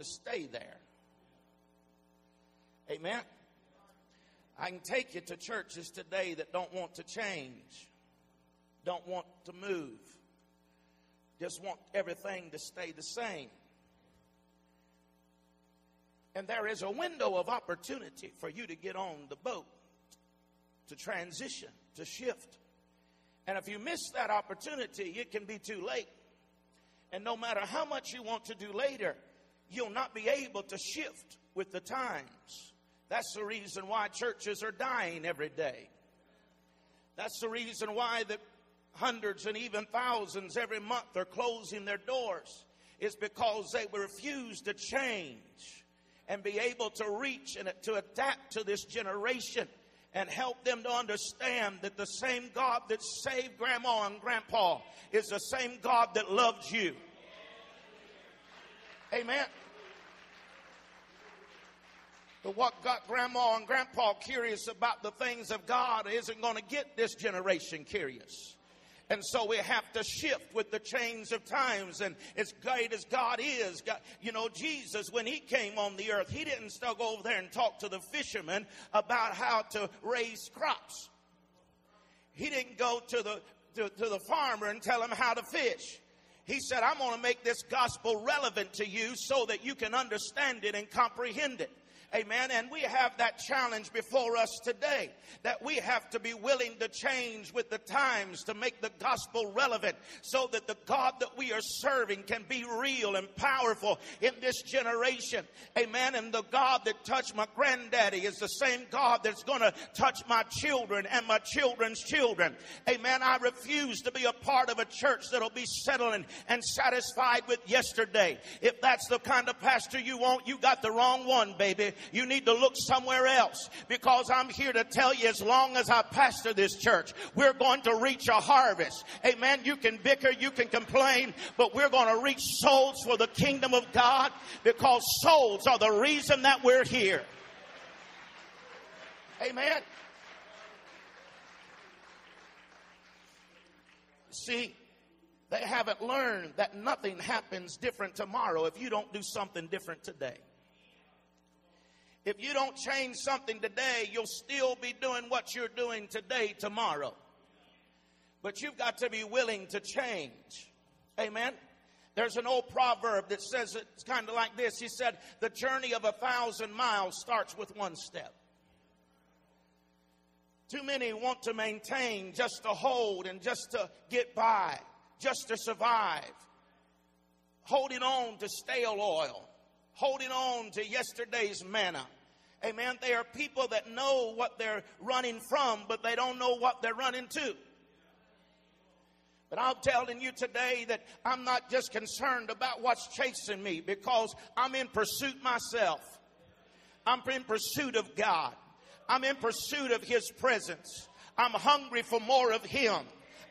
to stay there. Amen. I can take you to churches today that don't want to change, don't want to move, just want everything to stay the same. And there is a window of opportunity for you to get on the boat, to transition, to shift. And if you miss that opportunity, it can be too late. And no matter how much you want to do later, you'll not be able to shift with the times. That's the reason why churches are dying every day. That's the reason why the hundreds and even thousands every month are closing their doors. Is because they refuse to change and be able to reach and to adapt to this generation and help them to understand that the same God that saved grandma and grandpa is the same God that loves you. Amen. But what got grandma and grandpa curious about the things of God isn't going to get this generation curious. And so we have to shift with the change of times. And as great as God is, God, you know, Jesus, when he came on the earth, he didn't still go over there and talk to the fishermen about how to raise crops. He didn't go to the, to, to the farmer and tell him how to fish. He said, I'm going to make this gospel relevant to you so that you can understand it and comprehend it. Amen. And we have that challenge before us today that we have to be willing to change with the times to make the gospel relevant so that the God that we are serving can be real and powerful in this generation. Amen. And the God that touched my granddaddy is the same God that's going to touch my children and my children's children. Amen. I refuse to be a part of a church that'll be settling and satisfied with yesterday. If that's the kind of pastor you want, you got the wrong one, baby you need to look somewhere else because I'm here to tell you as long as I pastor this church, we're going to reach a harvest. Amen. You can bicker, you can complain, but we're going to reach souls for the kingdom of God because souls are the reason that we're here. Amen. See, they haven't learned that nothing happens different tomorrow if you don't do something different today. If you don't change something today, you'll still be doing what you're doing today, tomorrow. But you've got to be willing to change. Amen. There's an old proverb that says it's kind of like this. He said, The journey of a thousand miles starts with one step. Too many want to maintain just to hold and just to get by, just to survive, holding on to stale oil holding on to yesterday's manna. Amen. They are people that know what they're running from, but they don't know what they're running to. But I'm telling you today that I'm not just concerned about what's chasing me because I'm in pursuit myself. I'm in pursuit of God. I'm in pursuit of His presence. I'm hungry for more of Him.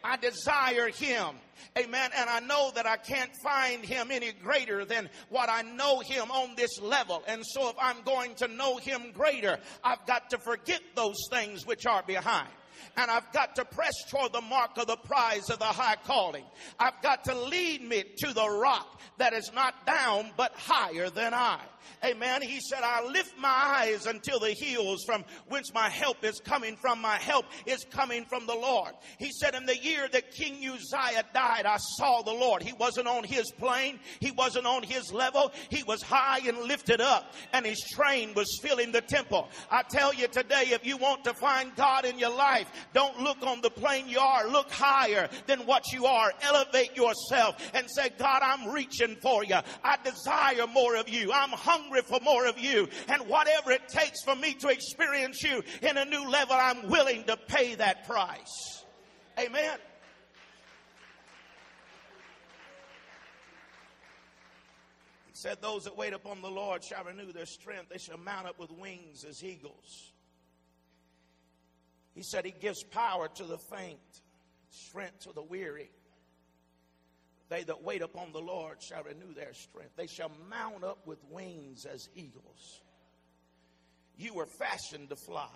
I desire Him. Amen. And I know that I can't find Him any greater than what I know Him on this level. And so if I'm going to know Him greater, I've got to forget those things which are behind and I've got to press toward the mark of the prize of the high calling. I've got to lead me to the rock that is not down but higher than I. Amen. He said, I lift my eyes until the hills from whence my help is coming from. My help is coming from the Lord. He said, in the year that King Uzziah died, I saw the Lord. He wasn't on his plane. He wasn't on his level. He was high and lifted up and his train was filling the temple. I tell you today, if you want to find God in your life, don't look on the plane you are. Look higher than what you are. Elevate yourself and say, God, I'm reaching for you. I desire more of you. I'm hungry for more of you. And whatever it takes for me to experience you in a new level, I'm willing to pay that price. Amen. He said, Those that wait upon the Lord shall renew their strength. They shall mount up with wings as eagles. He said, He gives power to the faint, strength to the weary. They that wait upon the Lord shall renew their strength. They shall mount up with wings as eagles. You were fashioned to fly.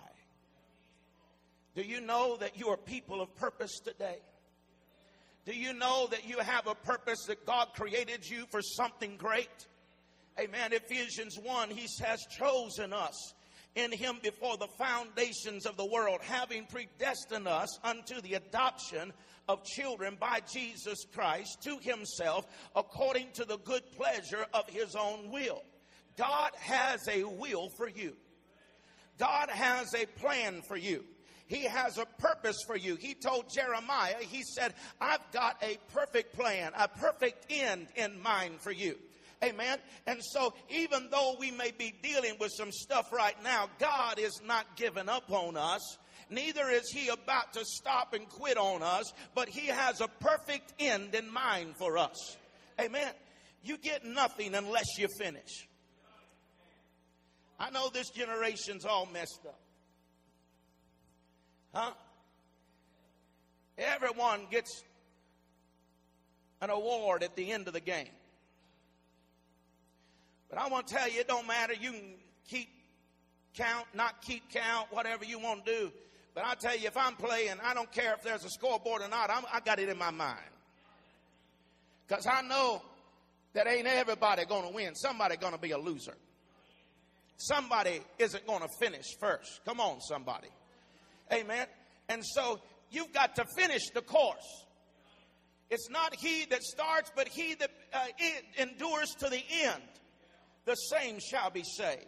Do you know that you are people of purpose today? Do you know that you have a purpose that God created you for something great? Amen. Ephesians 1, he has chosen us in him before the foundations of the world, having predestined us unto the adoption of children by Jesus Christ to himself according to the good pleasure of his own will. God has a will for you. God has a plan for you. He has a purpose for you. He told Jeremiah, He said, I've got a perfect plan, a perfect end in mind for you. Amen. And so, even though we may be dealing with some stuff right now, God is not giving up on us. Neither is He about to stop and quit on us, but He has a perfect end in mind for us. Amen. You get nothing unless you finish. I know this generation's all messed up. Huh? Everyone gets an award at the end of the game. But I want to tell you, it don't matter. You can keep count, not keep count, whatever you want to do. But I tell you, if I'm playing, I don't care if there's a scoreboard or not. I'm, I got it in my mind because I know that ain't everybody going to win. Somebody going to be a loser. Somebody isn't going to finish first. Come on, somebody. Amen. And so you've got to finish the course. It's not he that starts, but he that uh, endures to the end the same shall be saved.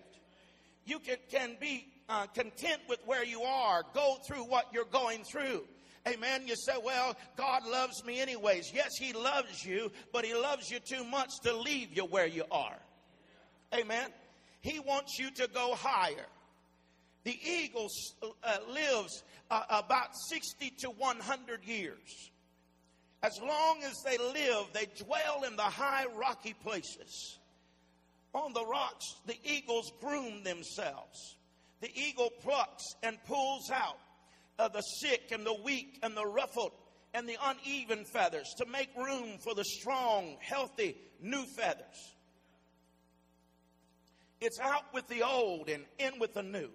You can, can be uh, content with where you are, go through what you're going through. Amen. You say, well, God loves me anyways. Yes, He loves you, but He loves you too much to leave you where you are. Amen. He wants you to go higher. The eagle uh, lives uh, about 60 to 100 years. As long as they live, they dwell in the high rocky places on the rocks, the eagles groom themselves. The eagle plucks and pulls out uh, the sick and the weak and the ruffled and the uneven feathers to make room for the strong, healthy, new feathers. It's out with the old and in with the new.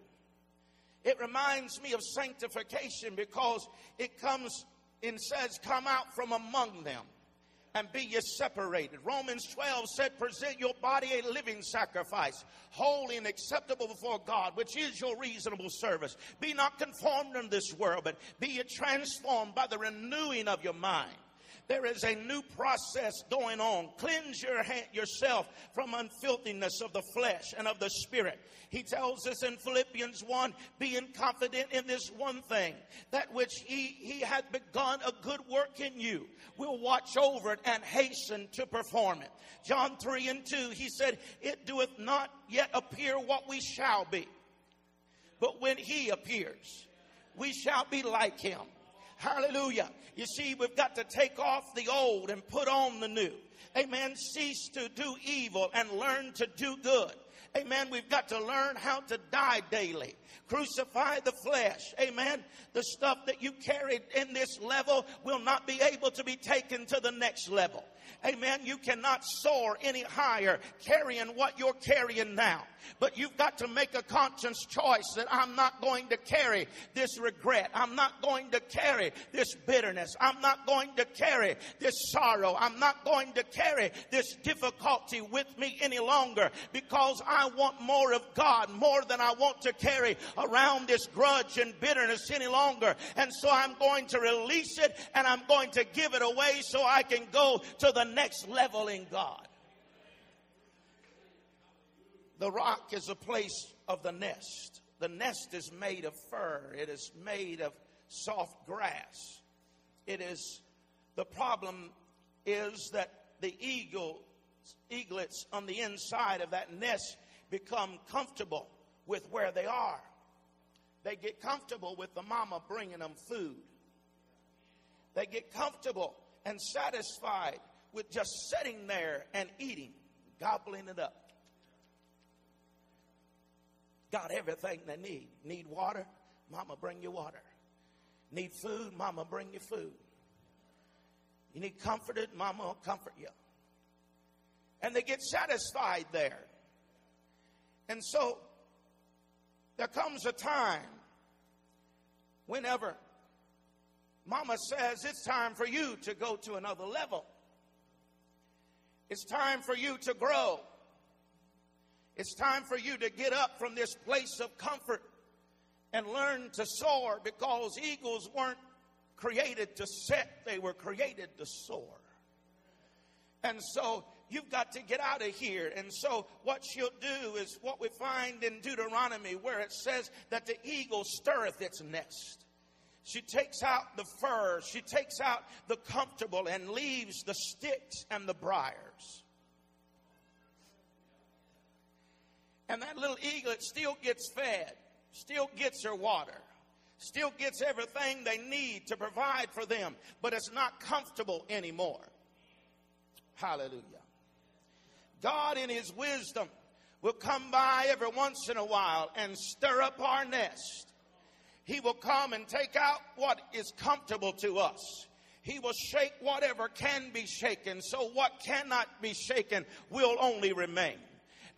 It reminds me of sanctification because it comes and says, Come out from among them and be ye separated. Romans 12 said, Present your body a living sacrifice, holy and acceptable before God, which is your reasonable service. Be not conformed in this world, but be ye transformed by the renewing of your mind there is a new process going on. Cleanse your hand, yourself from unfilthiness of the flesh and of the spirit. He tells us in Philippians 1 being confident in this one thing, that which he, he hath begun a good work in you, will watch over it and hasten to perform it. John 3 and 2, he said, It doeth not yet appear what we shall be, but when he appears, we shall be like him Hallelujah. You see, we've got to take off the old and put on the new. Amen. Cease to do evil and learn to do good. Amen. We've got to learn how to die daily. Crucify the flesh. Amen. The stuff that you carried in this level will not be able to be taken to the next level. Amen. You cannot soar any higher carrying what you're carrying now. But you've got to make a conscious choice that I'm not going to carry this regret. I'm not going to carry this bitterness. I'm not going to carry this sorrow. I'm not going to carry this difficulty with me any longer because I want more of God more than I want to carry around this grudge and bitterness any longer. And so I'm going to release it and I'm going to give it away so I can go to the next level in God. The rock is a place of the nest. The nest is made of fur, it is made of soft grass. It is the problem is that the eagle eaglets on the inside of that nest become comfortable with where they are. They get comfortable with the mama bringing them food. They get comfortable and satisfied with just sitting there and eating, gobbling it up. Got everything they need. Need water? Mama, bring you water. Need food? Mama, bring you food. You need comforted? Mama will comfort you. And they get satisfied there. And so there comes a time whenever Mama says it's time for you to go to another level. It's time for you to grow. It's time for you to get up from this place of comfort and learn to soar because eagles weren't created to sit, they were created to soar. And so you've got to get out of here. And so what she'll do is what we find in Deuteronomy where it says that the eagle stirreth its nest. She takes out the fur, she takes out the comfortable and leaves the sticks and the briars. And that little eaglet still gets fed, still gets her water, still gets everything they need to provide for them, but it's not comfortable anymore. Hallelujah. God, in His wisdom, will come by every once in a while and stir up our nest. He will come and take out what is comfortable to us. He will shake whatever can be shaken. So what cannot be shaken will only remain.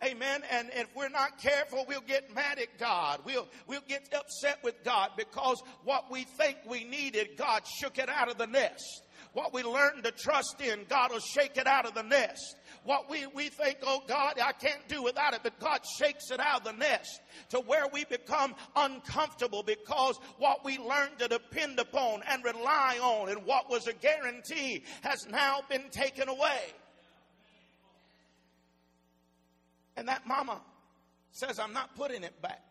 Amen. And if we're not careful, we'll get mad at God. We'll, we'll get upset with God because what we think we needed, God shook it out of the nest. What we learned to trust in, God will shake it out of the nest. What we, we think, oh God, I can't do without it, but God shakes it out of the nest to where we become uncomfortable because what we learned to depend upon and rely on and what was a guarantee has now been taken away. And that mama says, I'm not putting it back.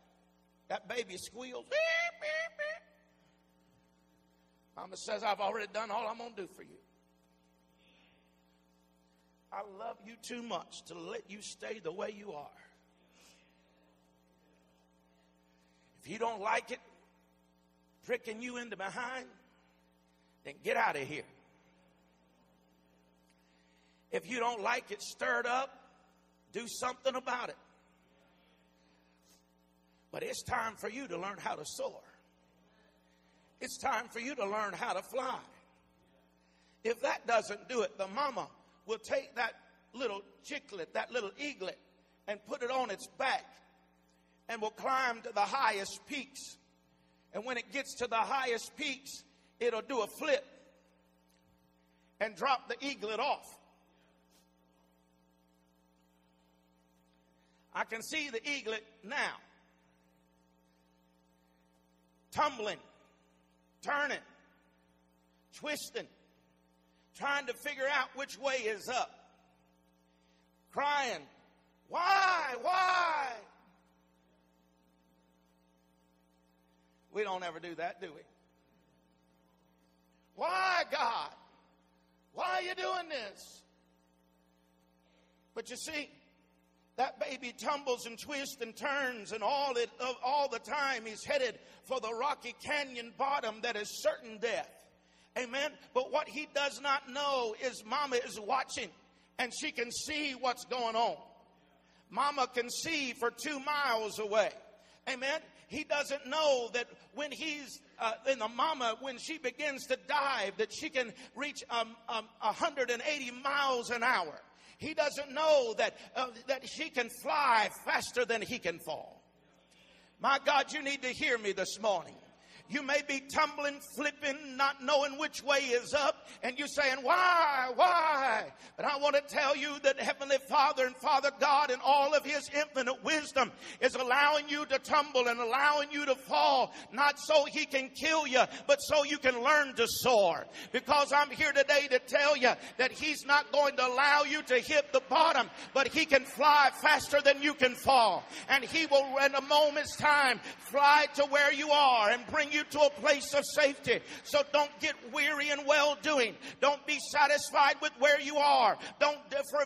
That baby squeals. Beep, beep, beep. Mama says, I've already done all I'm going to do for you. I love you too much to let you stay the way you are. If you don't like it, pricking you in the behind, then get out of here. If you don't like it stirred up, do something about it. But it's time for you to learn how to soar. It's time for you to learn how to fly. If that doesn't do it, the mama will take that little chicklet, that little eaglet, and put it on its back and will climb to the highest peaks. And when it gets to the highest peaks, it'll do a flip and drop the eaglet off. I can see the eaglet now. Tumbling, turning, twisting, trying to figure out which way is up. Crying, why, why? We don't ever do that, do we? Why, God? Why are you doing this? But you see, that baby tumbles and twists and turns, and all it all the time he's headed for the rocky canyon bottom that is certain death. Amen. But what he does not know is Mama is watching, and she can see what's going on. Mama can see for two miles away. Amen. He doesn't know that when he's uh, in the mama, when she begins to dive, that she can reach um, um, 180 miles an hour. He doesn't know that, uh, that she can fly faster than he can fall. My God, you need to hear me this morning. You may be tumbling, flipping, not knowing which way is up, and you're saying, Why? Why? But I want to tell you that Heavenly Father and Father God, in all of His infinite wisdom, is allowing you to tumble and allowing you to fall, not so He can kill you, but so you can learn to soar. Because I'm here today to tell you that He's not going to allow you to hit the bottom, but He can fly faster than you can fall. And He will, in a moment's time, fly to where you are and bring you to a place of safety. So don't get weary in well doing. Don't be satisfied with where you are. Don't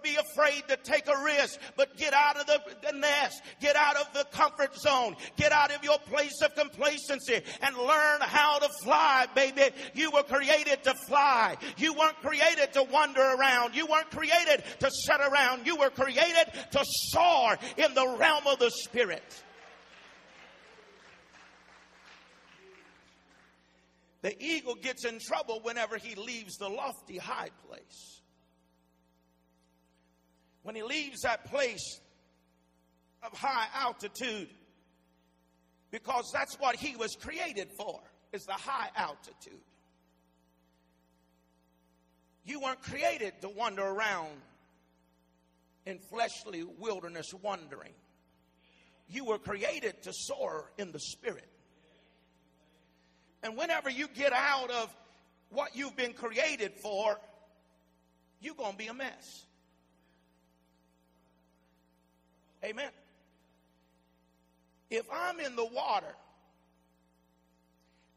be afraid to take a risk, but get out of the, the nest. Get out of the comfort zone. Get out of your place of complacency and learn how to fly, baby. You were created to fly. You weren't created to wander around. You weren't created to sit around. You were created to soar in the realm of the spirit. The eagle gets in trouble whenever he leaves the lofty high place. When he leaves that place of high altitude, because that's what he was created for, is the high altitude. You weren't created to wander around in fleshly wilderness wandering. you were created to soar in the spirit. And whenever you get out of what you've been created for, you're going to be a mess. Amen. If I'm in the water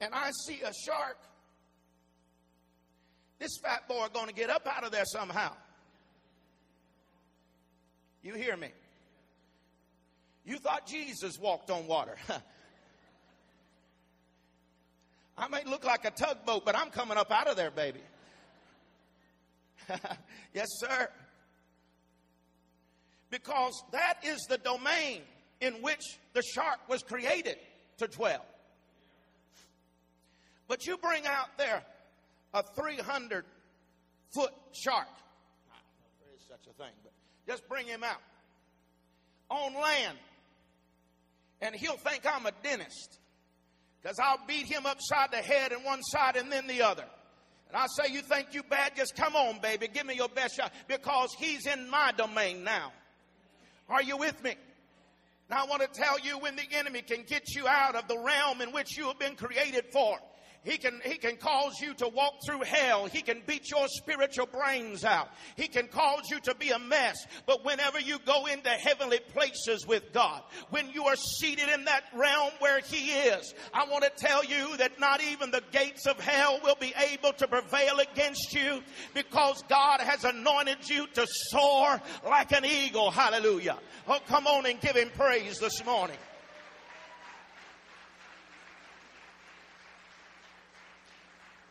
and I see a shark, this fat boy going to get up out of there somehow. You hear me? You thought Jesus walked on water. I may look like a tugboat, but I'm coming up out of there, baby. yes, sir. Because that is the domain in which the shark was created to dwell. But you bring out there a 300 foot shark. There is such a thing, but just bring him out on land. And he'll think I'm a dentist because I'll beat him upside the head and one side and then the other. And I say, You think you bad? Just come on, baby. Give me your best shot because he's in my domain now. Are you with me? Now, I want to tell you when the enemy can get you out of the realm in which you have been created for. He can, he can cause you to walk through hell. He can beat your spiritual brains out. He can cause you to be a mess. But whenever you go into heavenly places with God, when you are seated in that realm where He is, I want to tell you that not even the gates of hell will be able to prevail against you because God has anointed you to soar like an eagle. Hallelujah. Oh, come on and give Him praise this morning.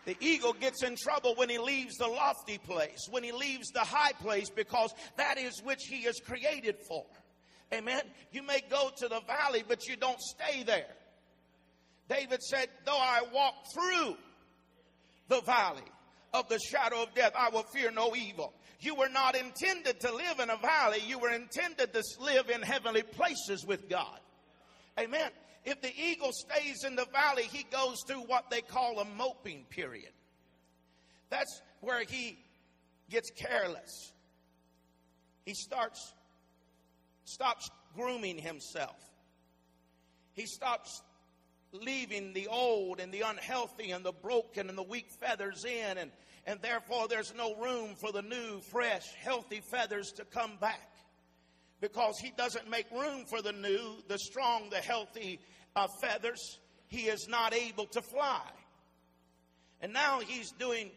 The eagle gets in trouble when he leaves the lofty place, when he leaves the high place, because that is which he is created for. Amen. You may go to the valley, but you don't stay there. David said, Though I walk through the valley of the shadow of death, I will fear no evil. You were not intended to live in a valley, you were intended to live in heavenly places with God. Amen. If the eagle stays in the valley, he goes through what they call a moping period. That's where he gets careless. He starts stops grooming himself. He stops leaving the old and the unhealthy and the broken and the weak feathers in and and therefore there's no room for the new, fresh, healthy feathers to come back because he doesn't make room for the new, the strong, the healthy uh, feathers. He is not able to fly. And now he's doing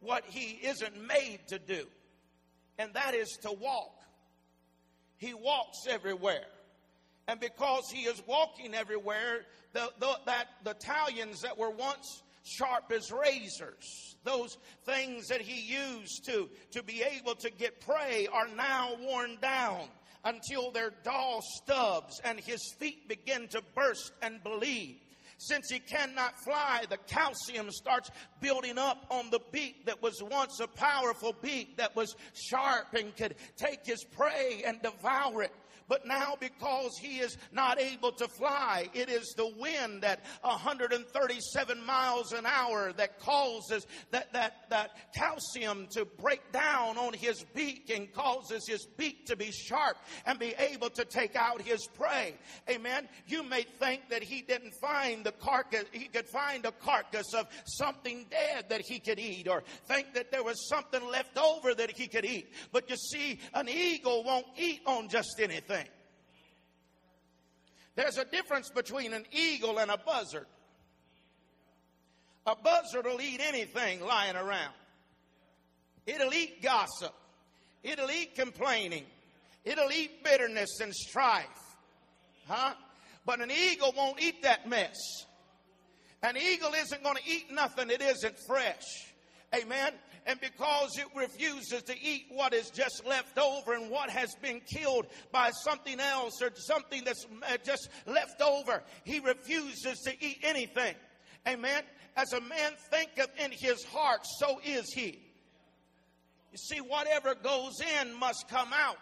what he isn't made to do, and that is to walk. He walks everywhere. And because he is walking everywhere, the, the, that the talons that were once sharp as razors, those things that he used to, to be able to get prey, are now worn down until they're dull stubs and his feet begin to burst and bleed. Since he cannot fly, the calcium starts building up on the beak that was once a powerful beak that was sharp and could take his prey and devour it. But now, because he is not able to fly, it is the wind at 137 miles an hour that causes that, that, that calcium to break down on his beak and causes his beak to be sharp and be able to take out his prey. Amen. You may think that he didn't find the carcass, he could find a carcass of something dead that he could eat, or think that there was something left over that he could eat. But you see, an eagle won't eat on just anything. There's a difference between an eagle and a buzzard. A buzzard will eat anything lying around. It'll eat gossip. It'll eat complaining. It'll eat bitterness and strife. Huh? But an eagle won't eat that mess. An eagle isn't going to eat nothing that isn't fresh. Amen and because it refuses to eat what is just left over and what has been killed by something else or something that's uh, just left over, he refuses to eat anything. Amen. As a man thinketh in his heart, so is he. You see, whatever goes in must come out.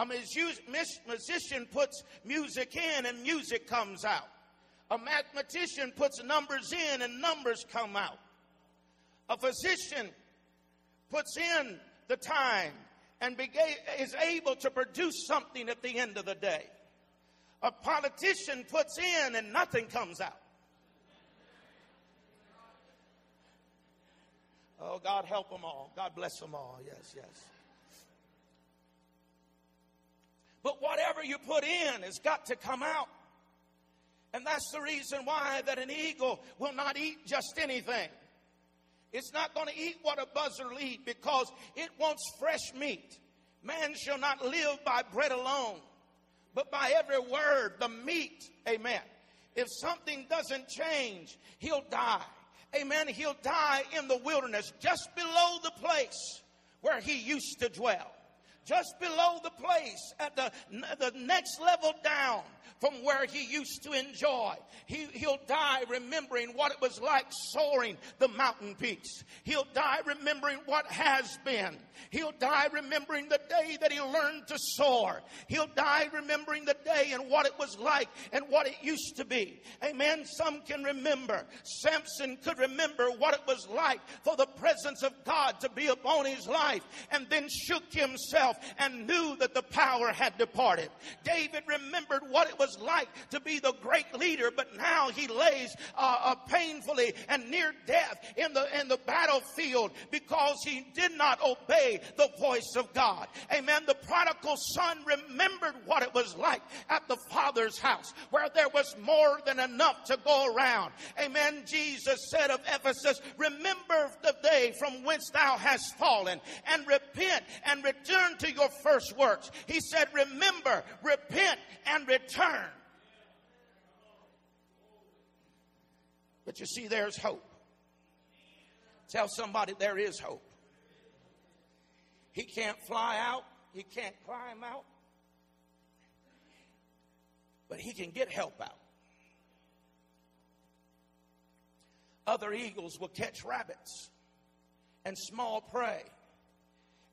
A musician puts music in and music comes out. A mathematician puts numbers in and numbers come out. A physician puts in the time and is able to produce something at the end of the day. A politician puts in and nothing comes out. Oh, God help them all. God bless them all. Yes, yes. But whatever you put in has got to come out. And that's the reason why that an eagle will not eat just anything. It's not going to eat what a buzzard eat because it wants fresh meat. Man shall not live by bread alone, but by every word, the meat. Amen. If something doesn't change, he'll die. Amen. He'll die in the wilderness just below the place where he used to dwell. Just below the place at the, the next level down from where he used to enjoy. He, he'll die remembering what it was like soaring the mountain peaks. He'll die remembering what has been. He'll die remembering the day that he learned to soar. He'll die remembering the day and what it was like and what it used to be. Amen. Some can remember. Samson could remember what it was like for the presence of God to be upon his life and then shook himself and knew that the power had departed. David remembered what it was was like to be the great leader, but now he lays uh, uh, painfully and near death in the in the battlefield because he did not obey the voice of God. Amen. The prodigal son remembered what it was like at the father's house, where there was more than enough to go around. Amen. Jesus said of Ephesus, "Remember the day from whence thou hast fallen, and repent and return to your first works." He said, "Remember, repent, and return." But you see, there's hope. Tell somebody there is hope. He can't fly out, he can't climb out, but he can get help out. Other eagles will catch rabbits and small prey,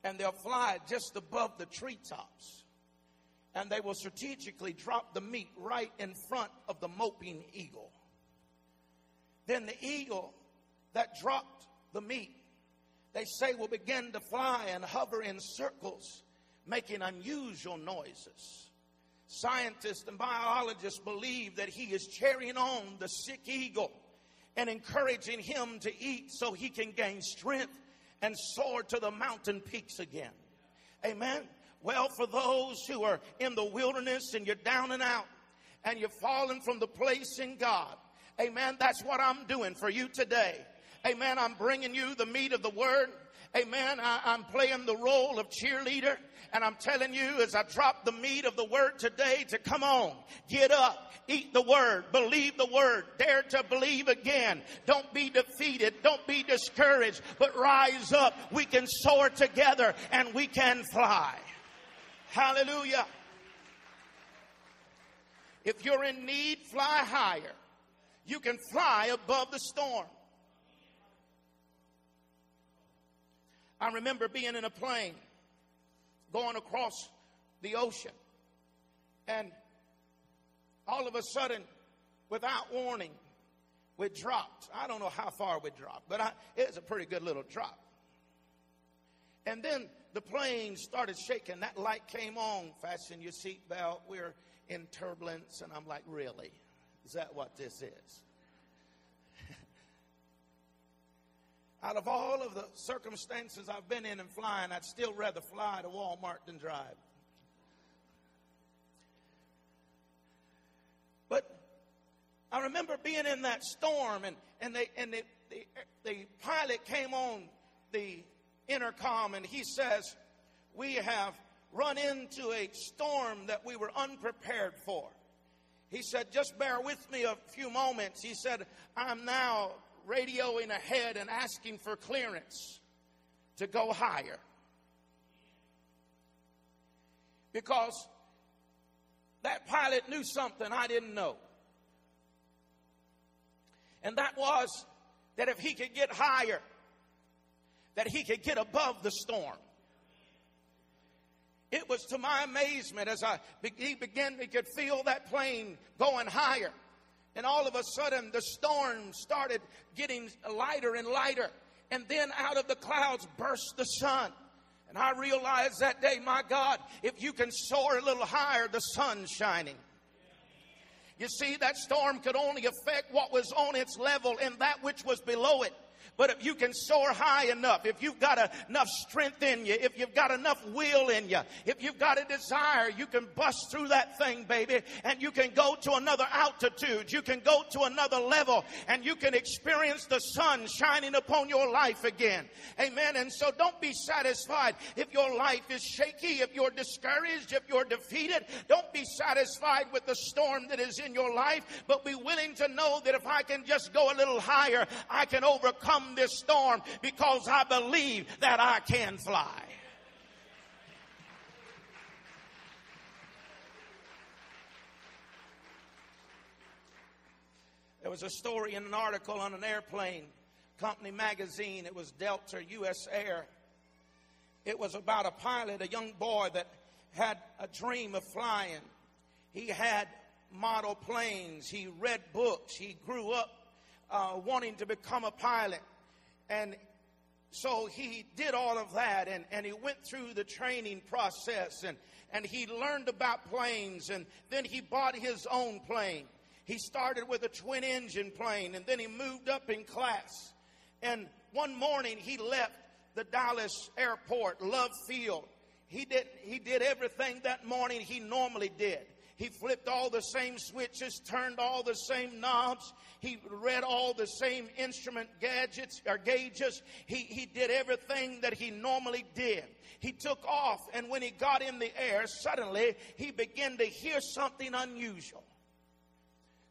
and they'll fly just above the treetops. And they will strategically drop the meat right in front of the moping eagle. Then the eagle that dropped the meat, they say, will begin to fly and hover in circles, making unusual noises. Scientists and biologists believe that he is cheering on the sick eagle and encouraging him to eat so he can gain strength and soar to the mountain peaks again. Amen. Well, for those who are in the wilderness and you're down and out and you're falling from the place in God, Amen. That's what I'm doing for you today. Amen. I'm bringing you the meat of the word. Amen. I, am playing the role of cheerleader. And I'm telling you as I drop the meat of the word today to come on, get up, eat the word, believe the word, dare to believe again. Don't be defeated. Don't be discouraged, but rise up. We can soar together and we can fly. Hallelujah. If you're in need, fly higher you can fly above the storm. I remember being in a plane going across the ocean, and all of a sudden, without warning, we dropped. I don't know how far we dropped, but I, it was a pretty good little drop. And then the plane started shaking. That light came on. Fasten your seatbelt. We're in turbulence. And I'm like, really? Is that what this is? Out of all of the circumstances I've been in and flying, I'd still rather fly to Walmart than drive. But I remember being in that storm, and, and, they, and the, the, the pilot came on the intercom and he says, We have run into a storm that we were unprepared for. He said, just bear with me a few moments. He said, I'm now radioing ahead and asking for clearance to go higher. Because that pilot knew something I didn't know. And that was that if he could get higher, that he could get above the storm. It was to my amazement as I he began, he could feel that plane going higher. And all of a sudden, the storm started getting lighter and lighter. And then out of the clouds burst the sun. And I realized that day, my God, if you can soar a little higher, the sun's shining. You see, that storm could only affect what was on its level and that which was below it. But if you can soar high enough, if you've got enough strength in you, if you've got enough will in you, if you've got a desire, you can bust through that thing, baby, and you can go to another altitude. You can go to another level and you can experience the sun shining upon your life again. Amen. And so don't be satisfied if your life is shaky, if you're discouraged, if you're defeated. Don't be satisfied with the storm that is in your life, but be willing to know that if I can just go a little higher, I can overcome this storm because I believe that I can fly. There was a story in an article on an airplane company magazine. It was Delta US Air. It was about a pilot, a young boy that had a dream of flying. He had model planes. He read books. He grew up uh, wanting to become a pilot. And so he did all of that and, and he went through the training process and, and he learned about planes and then he bought his own plane. He started with a twin engine plane and then he moved up in class. And one morning he left the Dallas airport, Love Field. He did, he did everything that morning he normally did. He flipped all the same switches, turned all the same knobs. He read all the same instrument gadgets or gauges. He, he did everything that he normally did. He took off, and when he got in the air, suddenly he began to hear something unusual.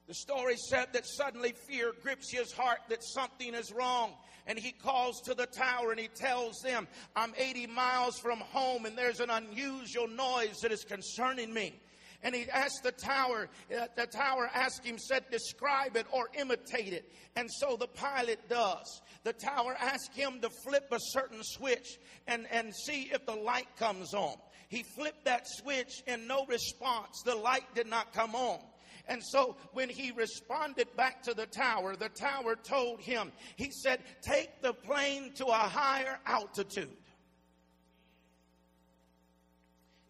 The story said that suddenly fear grips his heart that something is wrong. And he calls to the tower and he tells them, I'm 80 miles from home and there's an unusual noise that is concerning me and he asked the tower, uh, the tower asked him, said, describe it or imitate it. And so the pilot does. The tower asked him to flip a certain switch and, and see if the light comes on. He flipped that switch and no response. The light did not come on. And so when he responded back to the tower, the tower told him, he said, take the plane to a higher altitude.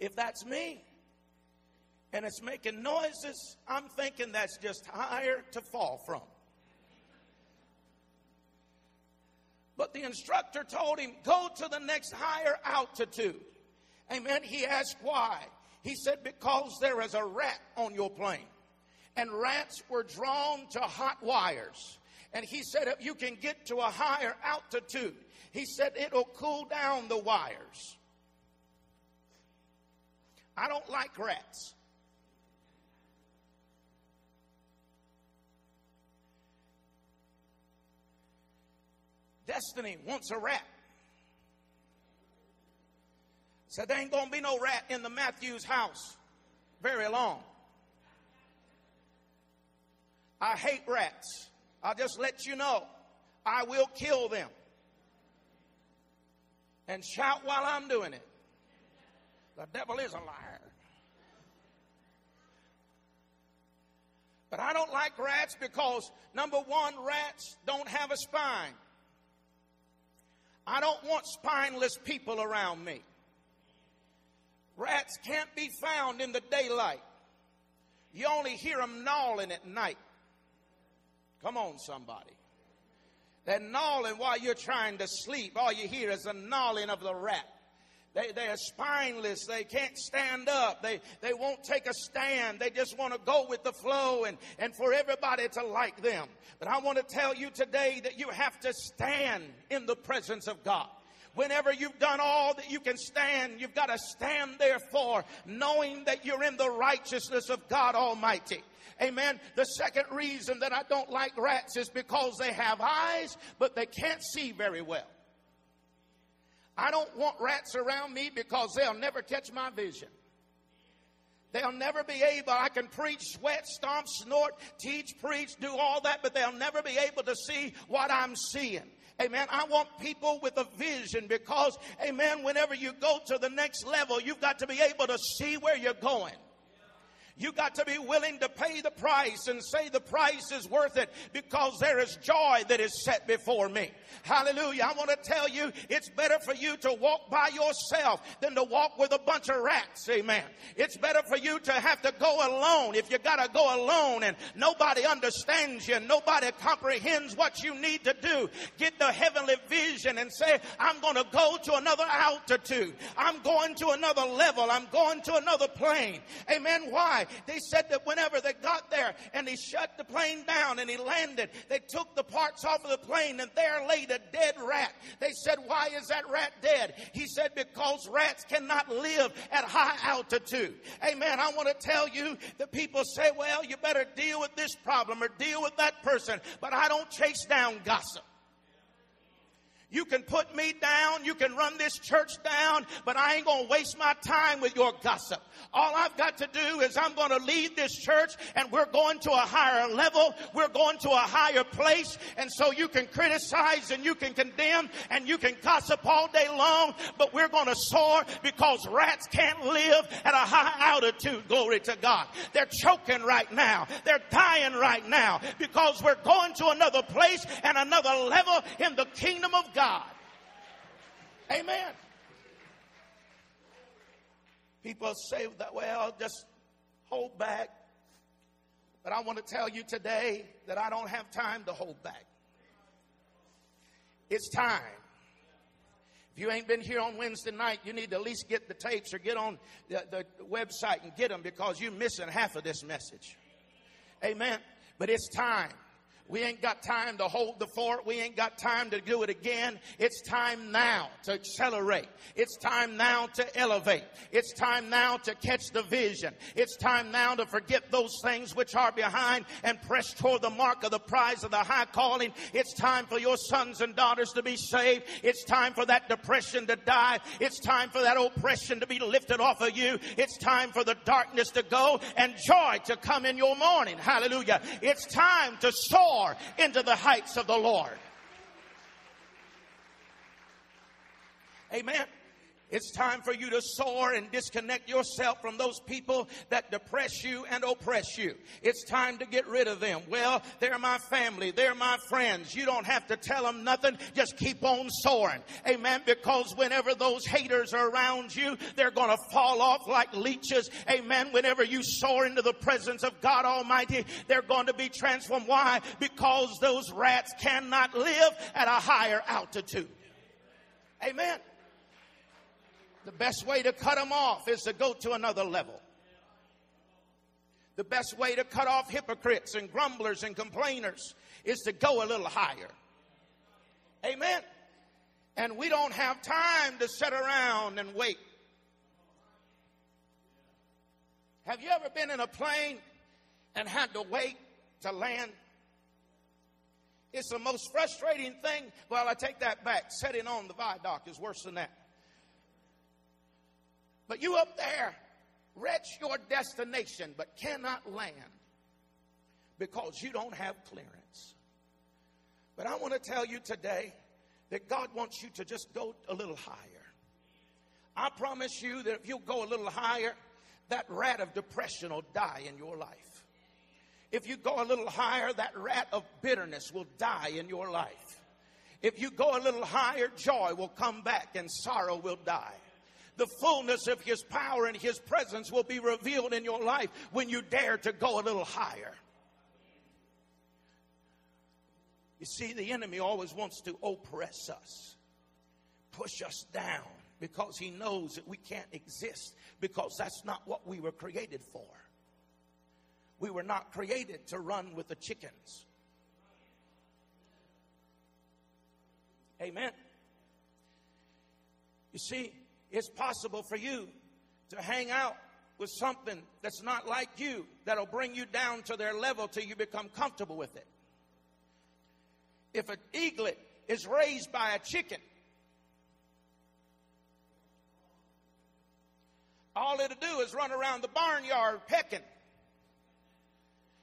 If that's me, and it's making noises, I'm thinking that's just higher to fall from. But the instructor told him, go to the next higher altitude. Amen. He asked why. He said, because there is a rat on your plane. And rats were drawn to hot wires. And he said, if you can get to a higher altitude, he said, it'll cool down the wires. I don't like rats. Destiny wants a rat. Said there ain't gonna be no rat in the Matthews house very long. I hate rats. I'll just let you know. I will kill them. And shout while I'm doing it. The devil is a liar. But I don't like rats because, number one, rats don't have a spine. I don't want spineless people around me. Rats can't be found in the daylight. You only hear them gnawing at night. Come on, somebody. They're gnawing while you're trying to sleep. All you hear is the gnawing of the rat. They, they are spineless. They can't stand up. They, they won't take a stand. They just want to go with the flow and, and for everybody to like them. But I want to tell you today that you have to stand in the presence of God whenever you've done all that you can stand, you've got to stand therefore, knowing that you're in the righteousness of God Almighty. Amen. The second reason that I don't like rats is because they have eyes, but they can't see very well. I don't want rats around me because they'll never catch my vision. They'll never be able, I can preach, sweat, stomp, snort, teach, preach, do all that, but they'll never be able to see what I'm seeing. Amen. I want people with a vision because, amen, whenever you go to the next level, you've got to be able to see where you're going. You got to be willing to pay the price and say the price is worth it because there is joy that is set before me. Hallelujah. I want to tell you, it's better for you to walk by yourself than to walk with a bunch of rats. Amen. It's better for you to have to go alone if you got to go alone and nobody understands you, nobody comprehends what you need to do. Get the heavenly vision and say, I'm going to go to another altitude. I'm going to another level. I'm going to another plane. Amen. Why? They said that whenever they got there and he shut the plane down and he landed, they took the parts off of the plane and there laid a dead rat. They said, Why is that rat dead? He said, Because rats cannot live at high altitude. Amen. I want to tell you that people say, Well, you better deal with this problem or deal with that person, but I don't chase down gossip. You can put me down. You can run this church down, but I ain't to waste my time with your gossip. All I've got to do is I'm to lead this church and we're going to a higher level. We're going to a higher place. And so you can criticize and you can condemn and you can gossip all day long, but we're to soar because rats can't live at a high altitude. Glory to God. They're choking right now. They're dying right now because we're going to another place and another level in the kingdom of God. God. Amen. People say that, well, just hold back. But I want to tell you today that I don't have time to hold back. It's time. If you ain't been here on Wednesday night, you need to at least get the tapes or get on the, the website and get them because you're missing half of this message. Amen. But it's time. We ain't got time to hold the fort. We ain't got time to do it again. It's time now to accelerate. It's time now to elevate. It's time now to catch the vision. It's time now to forget those things which are behind and press toward the mark of the prize of the high calling. It's time for your sons and daughters to be saved. It's time for that depression to die. It's time for that oppression to be lifted off of you. It's time for the darkness to go and joy to come in your morning. Hallelujah. It's time to soar into the heights of the Lord. Amen. It's time for you to soar and disconnect yourself from those people that depress you and oppress you. It's time to get rid of them. Well, they're my family. They're my friends. You don't have to tell them nothing. Just keep on soaring. Amen. Because whenever those haters are around you, they're going to fall off like leeches. Amen. Whenever you soar into the presence of God Almighty, they're going to be transformed. Why? Because those rats cannot live at a higher altitude. Amen. The best way to cut them off is to go to another level. The best way to cut off hypocrites and grumblers and complainers is to go a little higher. Amen. And we don't have time to sit around and wait. Have you ever been in a plane and had to wait to land? It's the most frustrating thing. Well, I take that back. Setting on the viaduct is worse than that. But you up there reach your destination but cannot land because you don't have clearance. But I want to tell you today that God wants you to just go a little higher. I promise you that if you go a little higher, that rat of depression will die in your life. If you go a little higher, that rat of bitterness will die in your life. If you go a little higher, joy will come back and sorrow will die the fullness of His power and His presence will be revealed in your life when you dare to go a little higher. You see, the enemy always wants to oppress us, push us down, because he knows that we can't exist, because that's not what we were created for. We were not created to run with the chickens. Amen. You see, it's possible for you to hang out with something that's not like you, that'll bring you down to their level till you become comfortable with it. If an eaglet is raised by a chicken, all it'll do is run around the barnyard pecking,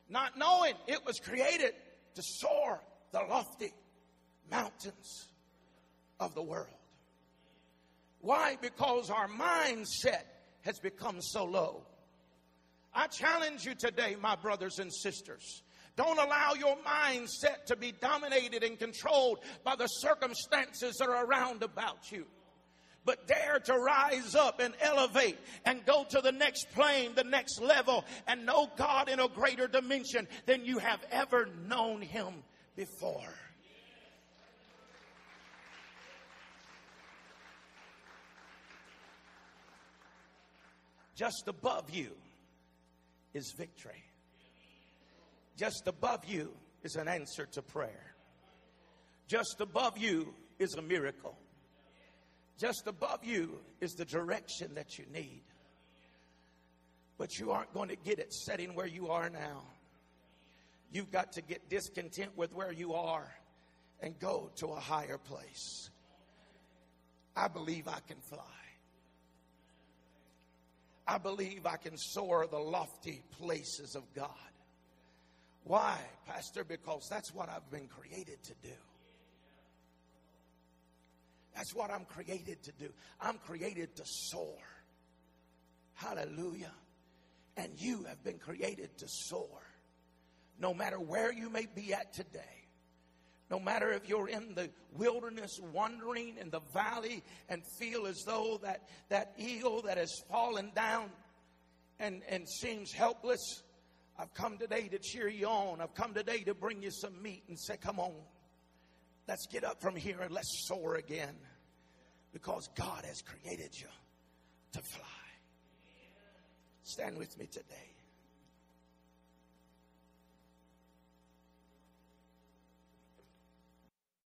not knowing it was created to soar the lofty mountains of the world. Why? Because our mindset has become so low. I challenge you today, my brothers and sisters. Don't allow your mindset to be dominated and controlled by the circumstances that are around about you. But dare to rise up and elevate and go to the next plane, the next level, and know God in a greater dimension than you have ever known Him before. Just above you is victory. Just above you is an answer to prayer. Just above you is a miracle. Just above you is the direction that you need. But you aren't going to get it sitting where you are now. You've got to get discontent with where you are and go to a higher place. I believe I can fly. I believe I can soar the lofty places of God. Why, Pastor? Because that's what I've been created to do. That's what I'm created to do. I'm created to soar. Hallelujah. And you have been created to soar. No matter where you may be at today, no matter if you're in the wilderness wandering in the valley and feel as though that, that eagle that has fallen down and, and seems helpless, I've come today to cheer you on. I've come today to bring you some meat and say, come on. Let's get up from here and let's soar again because God has created you to fly. Stand with me today.